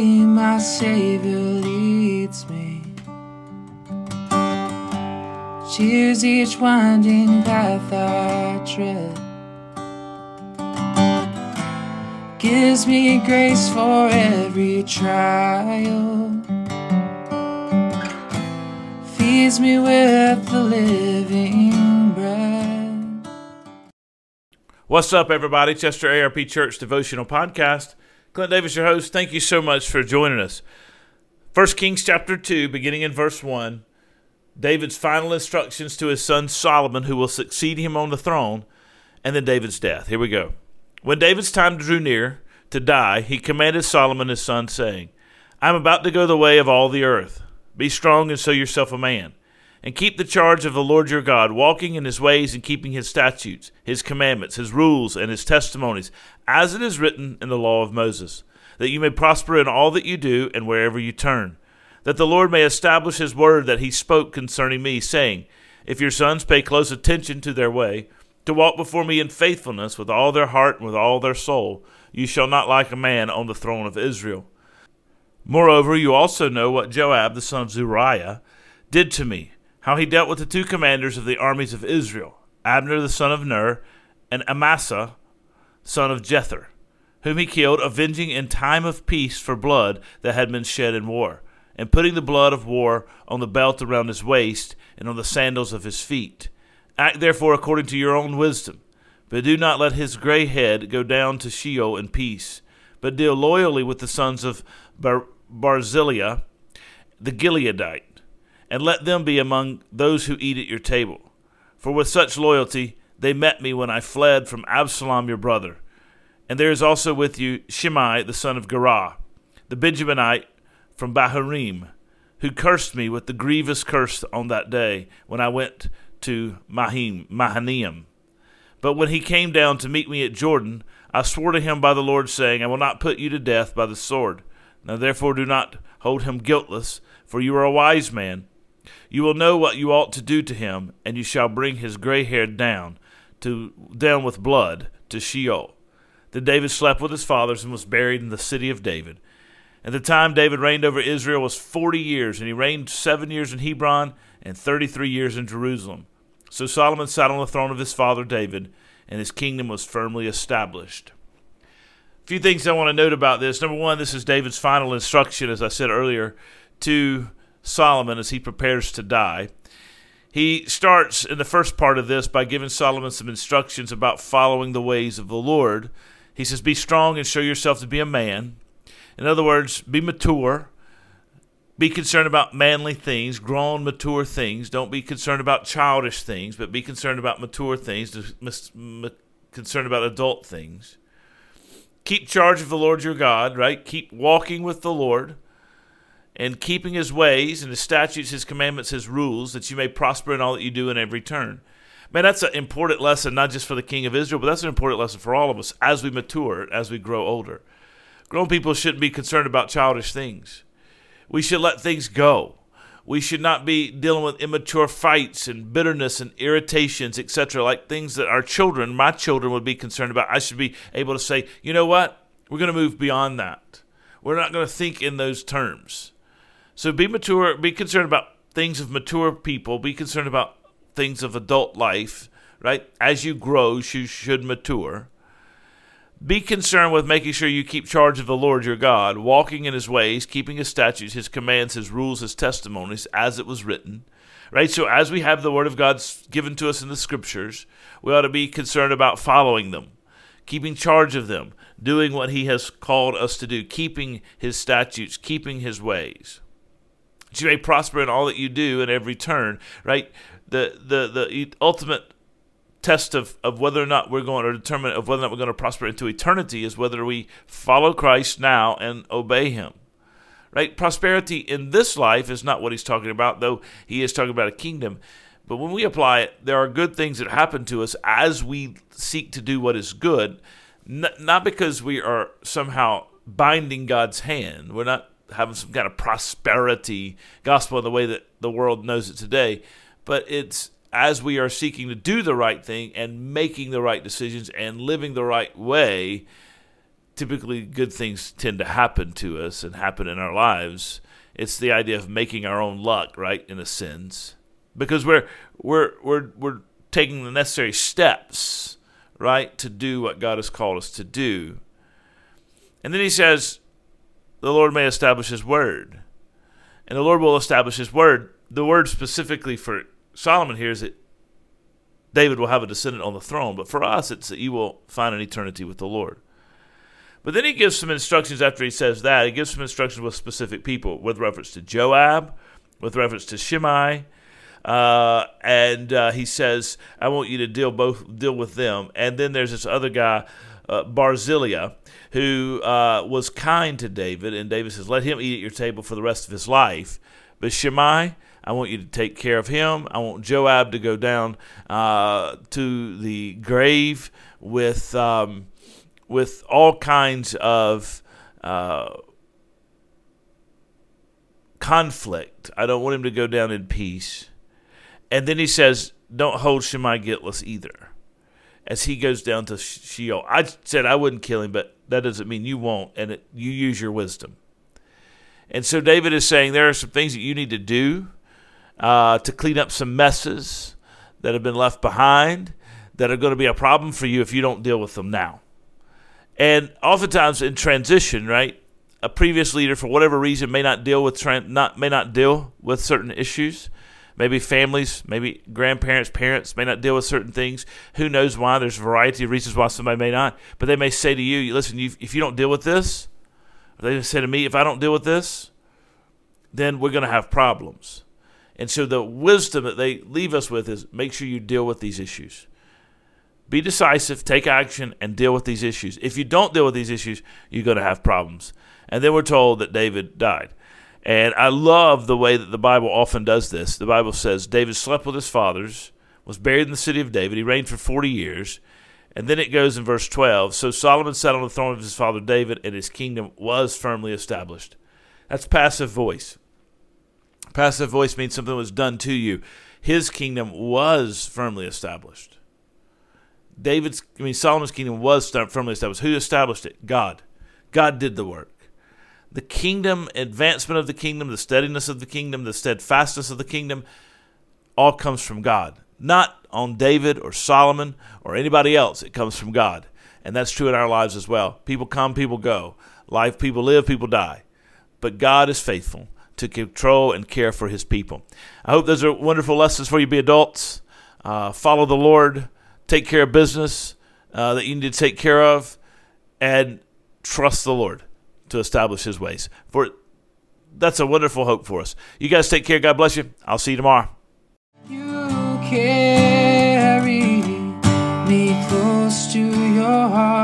way my Savior leads me. Cheers each winding path I tread. Gives me grace for every trial. Feeds me with the living bread. What's up, everybody? Chester ARP Church Devotional Podcast. Clint Davis, your host. Thank you so much for joining us. 1 Kings chapter 2, beginning in verse 1, David's final instructions to his son Solomon, who will succeed him on the throne, and then David's death. Here we go. When David's time drew near to die, he commanded Solomon his son, saying, I am about to go the way of all the earth. Be strong and show yourself a man and keep the charge of the Lord your God, walking in his ways and keeping his statutes, his commandments, his rules, and his testimonies, as it is written in the law of Moses, that you may prosper in all that you do and wherever you turn, that the Lord may establish his word that he spoke concerning me, saying, If your sons pay close attention to their way, to walk before me in faithfulness with all their heart and with all their soul, you shall not like a man on the throne of Israel. Moreover, you also know what Joab the son of Zeruiah did to me how he dealt with the two commanders of the armies of Israel, Abner the son of Ner, and Amasa son of Jether, whom he killed, avenging in time of peace for blood that had been shed in war, and putting the blood of war on the belt around his waist and on the sandals of his feet. Act therefore according to your own wisdom, but do not let his gray head go down to Sheol in peace, but deal loyally with the sons of Bar- Barzillai the Gileadite and let them be among those who eat at your table. For with such loyalty they met me when I fled from Absalom your brother. And there is also with you Shimei the son of Gerah, the Benjaminite from Bahurim, who cursed me with the grievous curse on that day when I went to Mahim, Mahanaim. But when he came down to meet me at Jordan, I swore to him by the Lord, saying, I will not put you to death by the sword. Now therefore do not hold him guiltless, for you are a wise man you will know what you ought to do to him, and you shall bring his gray hair down, to down with blood to Sheol. Then David slept with his fathers and was buried in the city of David. At the time David reigned over Israel was forty years, and he reigned seven years in Hebron and thirty three years in Jerusalem. So Solomon sat on the throne of his father David, and his kingdom was firmly established. A few things I want to note about this. Number one, this is David's final instruction, as I said earlier, to Solomon as he prepares to die. He starts in the first part of this by giving Solomon some instructions about following the ways of the Lord. He says, Be strong and show yourself to be a man. In other words, be mature. Be concerned about manly things, grown, mature things. Don't be concerned about childish things, but be concerned about mature things, concerned about adult things. Keep charge of the Lord your God, right? Keep walking with the Lord and keeping his ways and his statutes, his commandments, his rules, that you may prosper in all that you do in every turn. Man, that's an important lesson, not just for the king of Israel, but that's an important lesson for all of us as we mature, as we grow older. Grown people shouldn't be concerned about childish things. We should let things go. We should not be dealing with immature fights and bitterness and irritations, etc., like things that our children, my children, would be concerned about. I should be able to say, you know what? We're going to move beyond that. We're not going to think in those terms. So be mature, be concerned about things of mature people, be concerned about things of adult life, right? As you grow, you should mature. Be concerned with making sure you keep charge of the Lord your God, walking in his ways, keeping his statutes, his commands, his rules, his testimonies, as it was written. Right? So, as we have the word of God given to us in the scriptures, we ought to be concerned about following them, keeping charge of them, doing what he has called us to do, keeping his statutes, keeping his ways that you may prosper in all that you do in every turn, right? The the the ultimate test of, of whether or not we're going to determine of whether or not we're going to prosper into eternity is whether we follow Christ now and obey him. Right? Prosperity in this life is not what he's talking about, though he is talking about a kingdom. But when we apply it, there are good things that happen to us as we seek to do what is good, not because we are somehow binding God's hand. We're not having some kind of prosperity gospel in the way that the world knows it today, but it's as we are seeking to do the right thing and making the right decisions and living the right way typically good things tend to happen to us and happen in our lives. It's the idea of making our own luck, right? In a sense, because we're we're we're we're taking the necessary steps, right, to do what God has called us to do. And then he says, "The Lord may establish His word," and the Lord will establish His word. The word specifically for Solomon here is that David will have a descendant on the throne, but for us, it's that you will find an eternity with the Lord. But then he gives some instructions after he says that. He gives some instructions with specific people, with reference to Joab, with reference to Shimei, uh, and uh, he says, "I want you to deal both deal with them." And then there's this other guy, uh, Barzillai, who uh, was kind to David, and David says, "Let him eat at your table for the rest of his life." But Shimei, I want you to take care of him. I want Joab to go down uh, to the grave with um, with all kinds of uh, conflict. I don't want him to go down in peace. And then he says, "Don't hold Shimei guiltless either." As he goes down to Sheol, I said I wouldn't kill him, but that doesn't mean you won't, and it, you use your wisdom. And so David is saying there are some things that you need to do uh, to clean up some messes that have been left behind that are going to be a problem for you if you don't deal with them now. And oftentimes in transition, right, a previous leader for whatever reason may not deal with not may not deal with certain issues. Maybe families, maybe grandparents, parents may not deal with certain things. Who knows why? There's a variety of reasons why somebody may not. But they may say to you, "Listen, if you don't deal with this," they say to me, "If I don't deal with this, then we're going to have problems." And so the wisdom that they leave us with is make sure you deal with these issues. Be decisive, take action, and deal with these issues. If you don't deal with these issues, you're going to have problems. And then we're told that David died. And I love the way that the Bible often does this. The Bible says David slept with his fathers, was buried in the city of David. He reigned for 40 years. And then it goes in verse 12 So Solomon sat on the throne of his father David, and his kingdom was firmly established. That's passive voice. Passive voice means something was done to you. His kingdom was firmly established. David's, I mean, Solomon's kingdom was firmly established. Who established it? God. God did the work. The kingdom, advancement of the kingdom, the steadiness of the kingdom, the steadfastness of the kingdom, all comes from God. Not on David or Solomon or anybody else. It comes from God. And that's true in our lives as well. People come, people go. Life, people live, people die. But God is faithful to control and care for his people. I hope those are wonderful lessons for you, be adults. Uh, follow the Lord, take care of business uh, that you need to take care of, and trust the Lord to establish his ways. For that's a wonderful hope for us. You guys take care. God bless you. I'll see you tomorrow. You carry me close to your heart